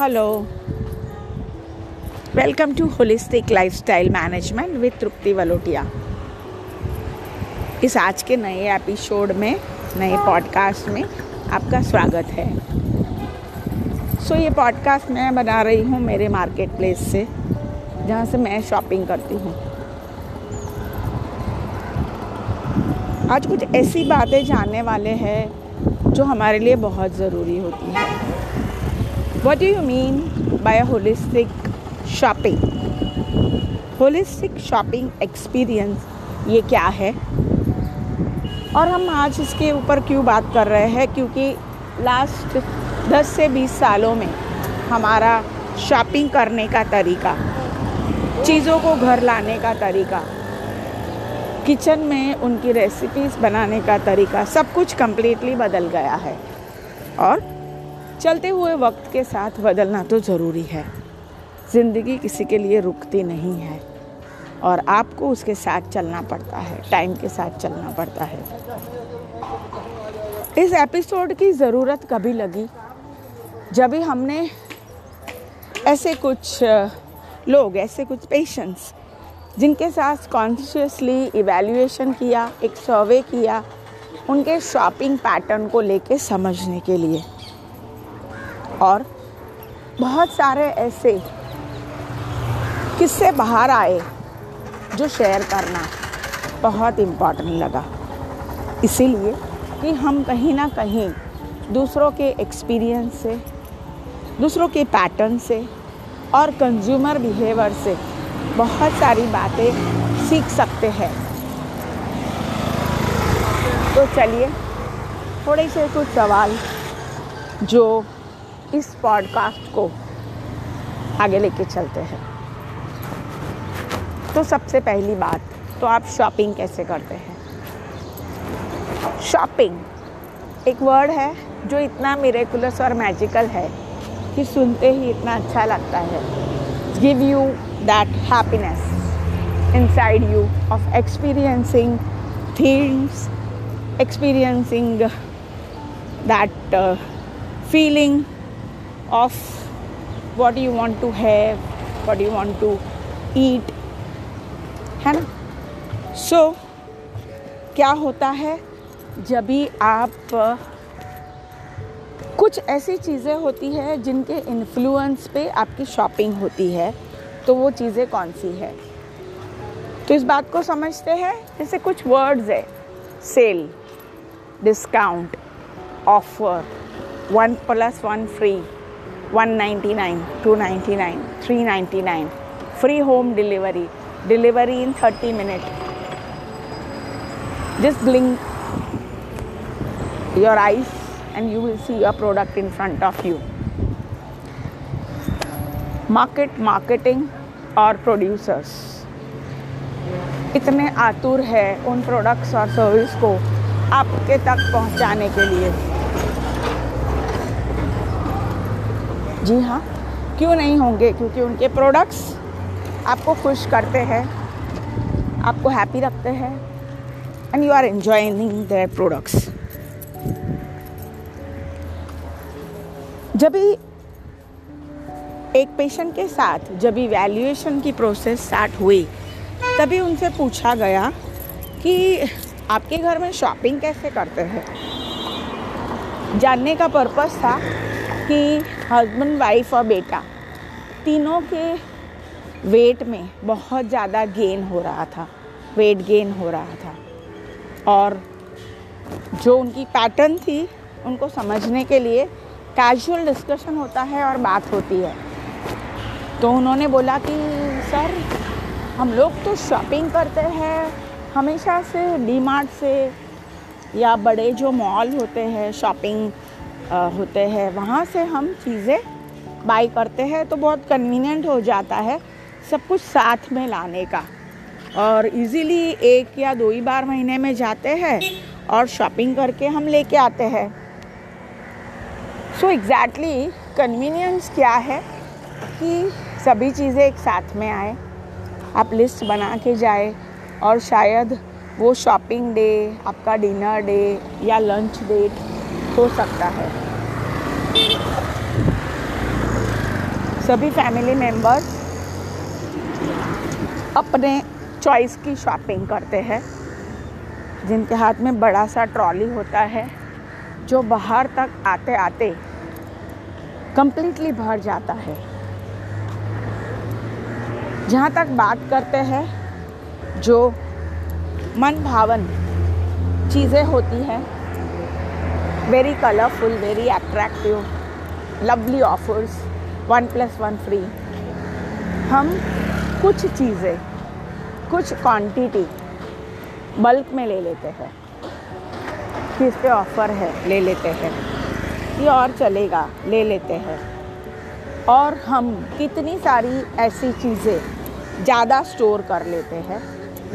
Hello welcome to holistic lifestyle management with Trupti Valotia इस आज के नए एपिसोड में नए पॉडकास्ट में आपका स्वागत है। सो so, ये पॉडकास्ट मैं बना रही हूँ मेरे मार्केट प्लेस से जहाँ से मैं शॉपिंग करती हूँ। आज कुछ ऐसी बातें जानने वाले हैं जो हमारे लिए बहुत ज़रूरी होती है। What do you mean by a holistic shopping? Holistic shopping experience ये क्या है? और हम आज इसके ऊपर क्यों बात कर रहे हैं? क्योंकि लास्ट 10 से 20 सालों में हमारा शॉपिंग करने का तरीका, चीज़ों को घर लाने का तरीका, किचन में उनकी रेसिपीज़ बनाने का तरीका, सब कुछ कम्प्लीटली बदल गया है। और चलते हुए वक्त के साथ बदलना तो ज़रूरी है। ज़िंदगी किसी के लिए रुकती नहीं है और आपको उसके साथ चलना पड़ता है, टाइम के साथ चलना पड़ता है। इस एपिसोड की ज़रूरत कभी लगी? जब भी हमने ऐसे कुछ लोग, ऐसे कुछ पेशेंट्स जिनके साथ कॉन्शियसली इवैल्यूएशन किया, एक सर्वे किया, उनके शॉपिंग पैटर्न को लेके समझने के लिए। और बहुत सारे ऐसे किस्से बाहर आए जो शेयर करना बहुत इंपॉर्टेंट लगा। इसीलिए कि हम कहीं ना कहीं दूसरों के एक्सपीरियंस से, दूसरों के पैटर्न से और कंज्यूमर बिहेवियर से बहुत सारी बातें सीख सकते हैं। तो चलिए, थोड़े से कुछ सवाल जो इस पॉडकास्ट को आगे लेके चलते हैं। तो सबसे पहली बात तो आप शॉपिंग कैसे करते हैं? शॉपिंग एक वर्ड है जो इतना मेरेकुलस और मैजिकल है कि सुनते ही इतना अच्छा लगता है। Give you that happiness inside you of experiencing things experiencing that feeling of what do you want to have, what do you want to eat, है ना? सो so, क्या होता है जब भी आप कुछ ऐसी चीज़ें होती है जिनके इन्फ्लुएंस पे आपकी शॉपिंग होती है तो वो चीज़ें कौन सी है? तो इस बात को समझते हैं जैसे कुछ वर्ड्स है sale discount offer one plus one free 199 299 399 free home delivery delivery in 30 minutes just blink your eyes and you will see your product in front of you market marketing और प्रोड्यूसर्स इतने आतुर है उन products और service को आपके तक पहुँचाने के लिए जी हाँ क्यों नहीं होंगे? क्योंकि उनके प्रोडक्ट्स आपको खुश करते हैं, आपको हैप्पी रखते हैं and you are enjoying their products जब भी एक पेशेंट के साथ, जब भी वैल्यूएशन की प्रोसेस स्टार्ट हुई, तभी उनसे पूछा गया कि आपके घर में शॉपिंग कैसे करते हैं? जानने का पर्पस था कि हस्बैंड वाइफ और बेटा तीनों के वेट में बहुत ज़्यादा गेन हो रहा था वेट गेन हो रहा था। और जो उनकी पैटर्न थी, उनको समझने के लिए कैजुअल डिस्कशन होता है और बात होती है। तो उन्होंने बोला कि, सर, हम लोग तो शॉपिंग करते हैं, हमेशा से डी मार्ट से या बड़े जो मॉल होते हैं शॉपिंग होते हैं। वहाँ से हम चीज़ें बाई करते हैं तो बहुत कन्वीनियंट हो जाता है सब कुछ साथ में लाने का। और इजीली एक या दो ही बार महीने में जाते हैं और शॉपिंग करके हम लेके आते हैं। सो एग्जैक्टली कन्वीनियंस क्या है कि सभी चीज़ें एक साथ में आए, आप लिस्ट बना के जाए और शायद वो शॉपिंग डे आपका डिनर डे या लंच डेट हो सकता है। सभी फैमिली मेंबर्स अपने चॉइस की शॉपिंग करते हैं। जिनके हाथ में बड़ा सा ट्रॉली होता है, जो बाहर तक आते आते कंप्लीटली भर जाता है। जहाँ तक बात करते हैं, जो मन भावन चीज़ें होती हैं very colourful very attractive lovely offers one plus one free हम कुछ चीज़ें, कुछ क्वांटिटी बल्क में ले लेते हैं। किस पे ऑफ़र है, ले लेते हैं। ये और चलेगा, ले लेते हैं। और हम कितनी सारी ऐसी चीज़ें ज़्यादा स्टोर कर लेते हैं,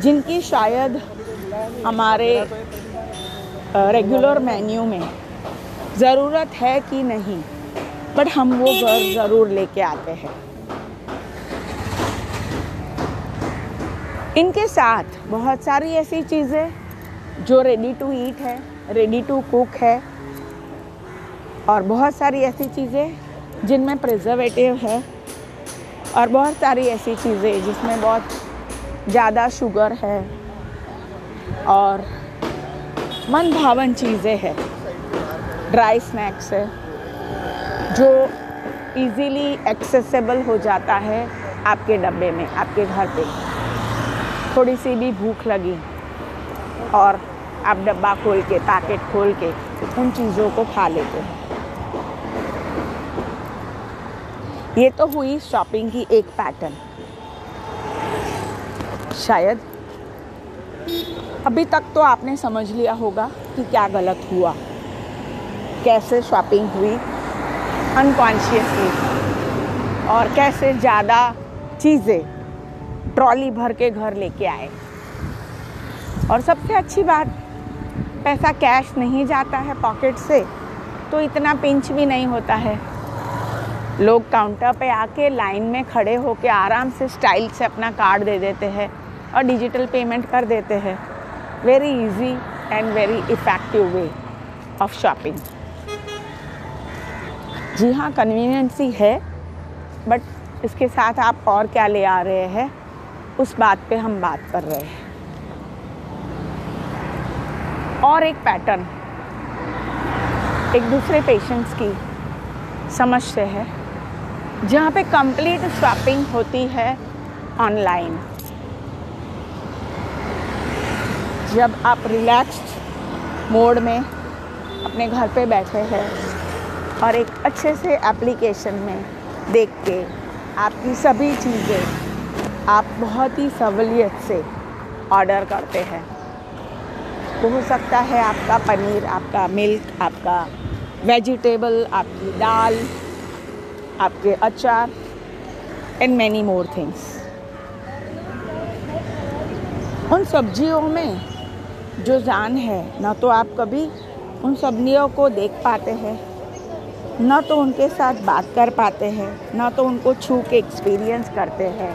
जिनकी शायद हमारे रेगुलर मेन्यू में ज़रूरत है कि नहीं बट हम वो घर ज़रूर लेके आते हैं। इनके साथ बहुत सारी ऐसी चीज़ें जो रेडी टू ईट है रेडी टू कुक है और बहुत सारी ऐसी चीज़ें जिनमें प्रिजर्वेटिव है और बहुत सारी ऐसी चीज़ें जिसमें बहुत ज़्यादा शुगर है और मन भावन चीज़ें हैं। ड्राई स्नैक्स है, जो इजीली एक्सेसिबल हो जाता है आपके डब्बे में, आपके घर पे। थोड़ी सी भी भूख लगी और आप डब्बा खोल के, पैकेट खोल के उन चीज़ों को खा लेते हैं। ये तो हुई शॉपिंग की एक पैटर्न शायद अभी तक तो आपने समझ लिया होगा कि क्या गलत हुआ। कैसे शॉपिंग हुई? अनकॉन्शियसली और कैसे ज़्यादा चीज़ें ट्रॉली भर के घर लेके आए? और सबसे अच्छी बात, पैसा कैश नहीं जाता है पॉकेट से तो इतना पिंच भी नहीं होता है। लोग काउंटर पे आके लाइन में खड़े होके आराम से स्टाइल से अपना कार्ड दे देते हैं और डिजिटल पेमेंट कर देते हैं। Very easy and very effective way of shopping जी हाँ कन्वीनियंसी है बट इसके साथ आप और क्या ले आ रहे हैं? उस बात पे हम बात कर रहे हैं। और एक पैटर्न एक दूसरे पेशेंट्स की समझ से है, जहाँ पे कंप्लीट शॉपिंग होती है ऑनलाइन जब आप रिलैक्स्ड मोड में अपने घर पे बैठे हैं और एक अच्छे से एप्लीकेशन में देख के आपकी सभी चीज़ें आप बहुत ही सहूलियत से ऑर्डर करते हैं। तो हो सकता है आपका पनीर, आपका मिल्क आपका वेजिटेबल आपकी दाल, आपके अचार एंड मैनी मोर थिंग्स उन सब्जियों में जो जान है, ना तो आप कभी उन सब्जियों को देख पाते हैं न तो उनके साथ बात कर पाते हैं, न तो उनको छू के एक्सपीरियंस करते हैं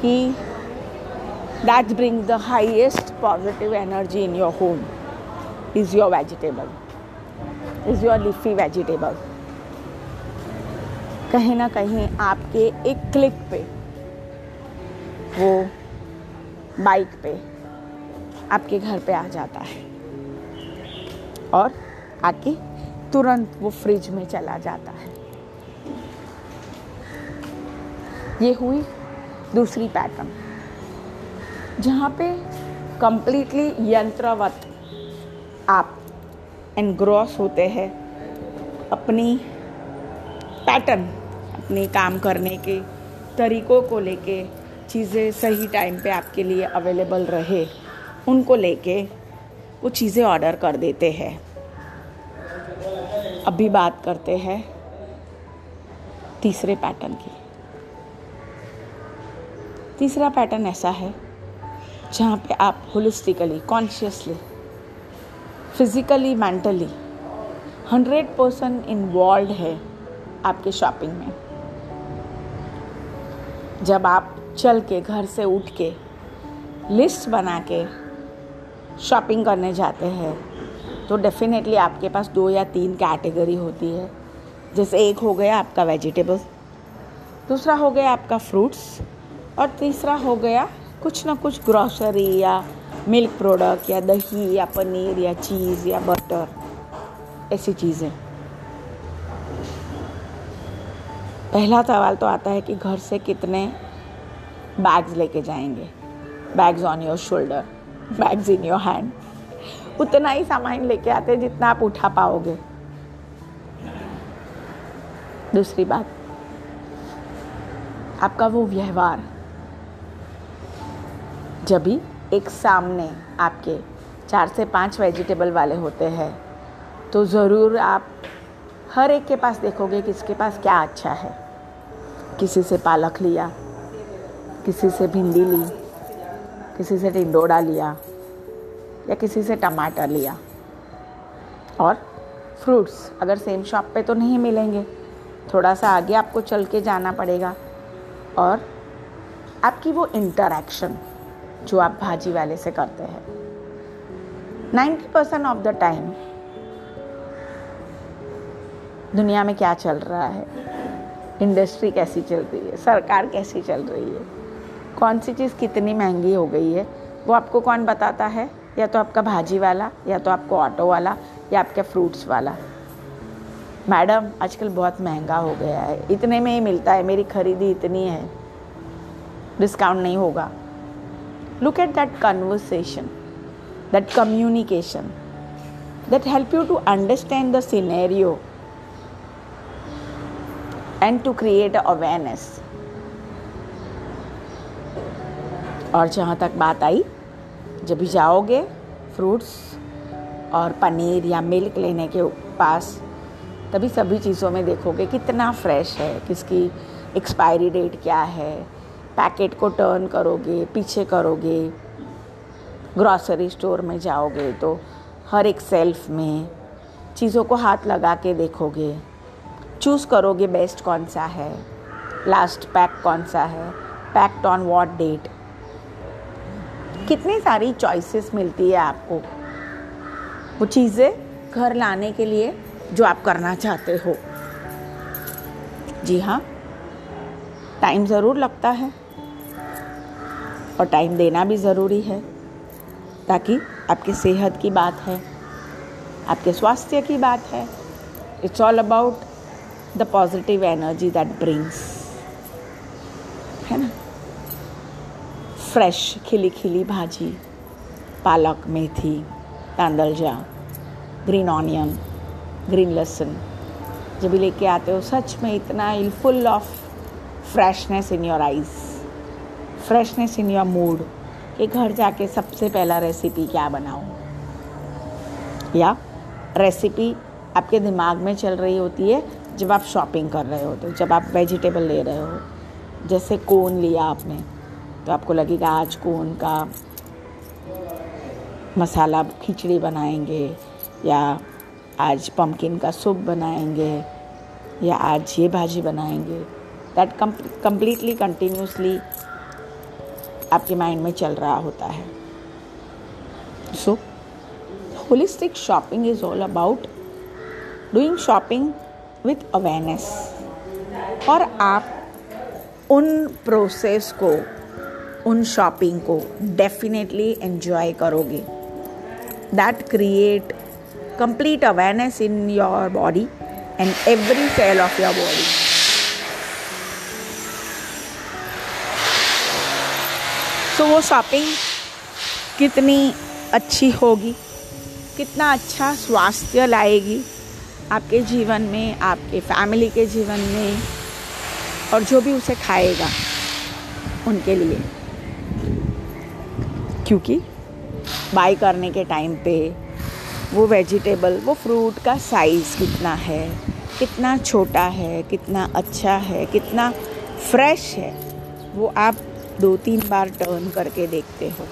कि that brings the highest positive energy in your home is your vegetable is your leafy vegetable कहीं ना कहीं आपके एक क्लिक पे, वो बाइक पे आपके घर पे आ जाता है। और आके तुरंत वो फ्रिज में चला जाता है। ये हुई दूसरी पैटर्न, जहाँ पे कंप्लीटली यंत्रवत आप एनग्रॉस होते हैं अपनी पैटर्न अपने काम करने के तरीक़ों को लेके, चीज़ें सही टाइम पे आपके लिए अवेलेबल रहे, उनको लेके वो चीज़ें ऑर्डर कर देते हैं। अभी बात करते हैं तीसरे पैटर्न की। तीसरा पैटर्न ऐसा है, जहाँ पे आप holistically consciously physically mentally hundred percent involve है आपके शॉपिंग में। जब आप चल के, घर से उठ के लिस्ट बना के शॉपिंग करने जाते हैं तो डेफिनेटली आपके पास दो या तीन कैटेगरी होती है। जैसे एक हो गया आपका वेजिटेबल दूसरा हो गया आपका फ्रूट्स और तीसरा हो गया कुछ ना कुछ ग्रॉसरी या मिल्क प्रोडक्ट या दही या पनीर या चीज़ या बटर ऐसी चीज़ें। पहला सवाल तो आता है कि घर से कितने बैग्स लेके जाएँगे? Bags on your shoulder bags in your hand उतना ही सामान लेके आते जितना आप उठा पाओगे। दूसरी बात, आपका वो व्यवहार, जब भी एक सामने आपके चार से पाँच वेजिटेबल वाले होते हैं तो ज़रूर आप हर एक के पास देखोगे कि इसके पास क्या अच्छा है। किसी से पालक लिया, किसी से भिंडी ली, किसी से टिंडोड़ा लिया या किसी से टमाटर लिया। और फ्रूट्स अगर सेम शॉप पे तो नहीं मिलेंगे। थोड़ा सा आगे आपको चल के जाना पड़ेगा। और आपकी वो इंटरेक्शन जो आप भाजी वाले से करते हैं। Ninety percent of the time दुनिया में क्या चल रहा है? इंडस्ट्री कैसी चल रही है? सरकार कैसी चल रही है? कौन सी चीज़ कितनी महँगी हो गई है? वो आपको कौन बताता है? या तो आपका भाजी वाला, या तो आपको ऑटो वाला, या आपके फ्रूट्स वाला। मैडम, आजकल बहुत महँगा हो गया है। इतने में ही मिलता है। मेरी खरीदी इतनी है। डिस्काउंट नहीं होगा। Look at that conversation that communication that help you to understand the scenario and to create awareness. और जहाँ तक बात आई जब भी जाओगे फ्रूट्स और पनीर या मिल्क लेने के पास, तभी सभी चीज़ों में देखोगे कितना फ्रेश है, किसकी एक्सपायरी डेट क्या है। पैकेट को टर्न करोगे, पीछे करोगे ग्रॉसरी स्टोर में जाओगे तो हर एक सेल्फ में चीज़ों को हाथ लगा के देखोगे। चूज़ करोगे बेस्ट कौन सा है लास्ट पैक कौन सा है पैक्ड ऑन वॉट डेट कितनी सारी चॉइसेस मिलती है आपको? वो चीज़ें घर लाने के लिए जो आप करना चाहते हो। जी हाँ टाइम ज़रूर लगता है और टाइम देना भी ज़रूरी है ताकि आपकी सेहत की बात है, आपके स्वास्थ्य की बात है। It's all about the positive energy that brings है ना? फ्रेश खिली खिली भाजी, पालक, मेथी तांदलजा ग्रीन ऑनियन ग्रीन लहसुन। जब भी लेके आते हो, सच में इतना इल full of freshness in your eyes freshness in your mood कि घर जाके सबसे पहला रेसिपी क्या बनाऊँ? या रेसिपी आपके दिमाग में चल रही होती है जब आप शॉपिंग कर रहे होते हो तो जब आप वेजिटेबल ले रहे हो, जैसे कोन लिया आपने तो आपको लगेगा आज का मसाला खिचड़ी बनाएँगे या आज पम्पकिन का सूप बनाएँगे या आज ये भाजी बनाएँगे। दैट कम्प्लीटली कंटिन्यूसली आपके माइंड में चल रहा होता है। So holistic shopping is all about doing shopping with awareness और आप उन प्रोसेस को उन शॉपिंग को डेफिनेटली एन्जॉय करोगे। That create complete awareness in your body and every cell of your body so वो शॉपिंग कितनी अच्छी होगी, कितना अच्छा स्वास्थ्य लाएगी आपके जीवन में, आपके फैमिली के जीवन में और जो भी उसे खाएगा उनके लिए। क्योंकि बाई करने के टाइम पे वो वेजिटेबल वो फ्रूट का साइज़ कितना है, कितना छोटा है, कितना अच्छा है, कितना फ्रेश है, वो आप दो तीन बार टर्न करके देखते हो।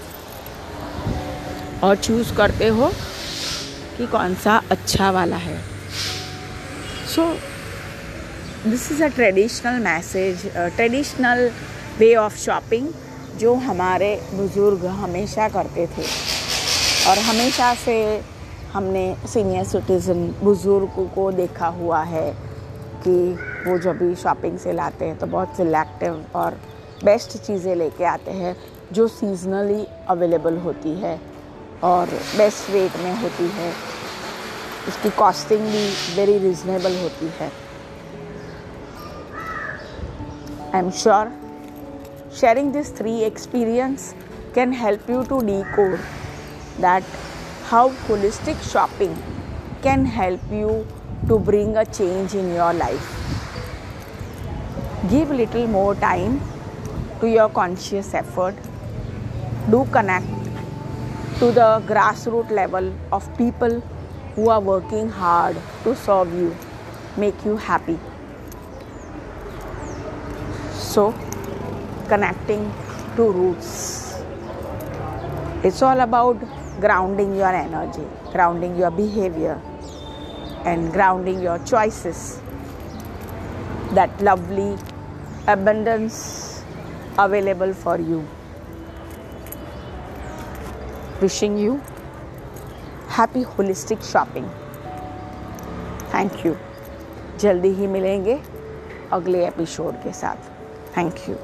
और चूज़ करते हो कि कौन सा अच्छा वाला है। So this is a traditional message traditional way of shopping जो हमारे बुज़ुर्ग हमेशा करते थे। और हमेशा से हमने सीनियर सिटीज़न बुज़ुर्ग को देखा हुआ है कि वो जब भी शॉपिंग से लाते हैं तो बहुत सिलेक्टिव और बेस्ट चीज़ें लेके आते हैं, जो सीजनली अवेलेबल होती है और बेस्ट रेट में होती है। उसकी कॉस्टिंग भी वेरी रिजनेबल होती है। I am sure sharing these three experience can help you to decode that how holistic shopping can help you to bring a change in your life. Give little more time to your conscious effort. Do connect to the grassroots level of people who are working hard to serve you make you happy. So connecting to roots. It's all about grounding your energy, grounding your behavior, and grounding your choices. That lovely abundance available for you. Wishing you happy holistic shopping. Thank you जल्दी ही मिलेंगे अगले episode के साथ thank you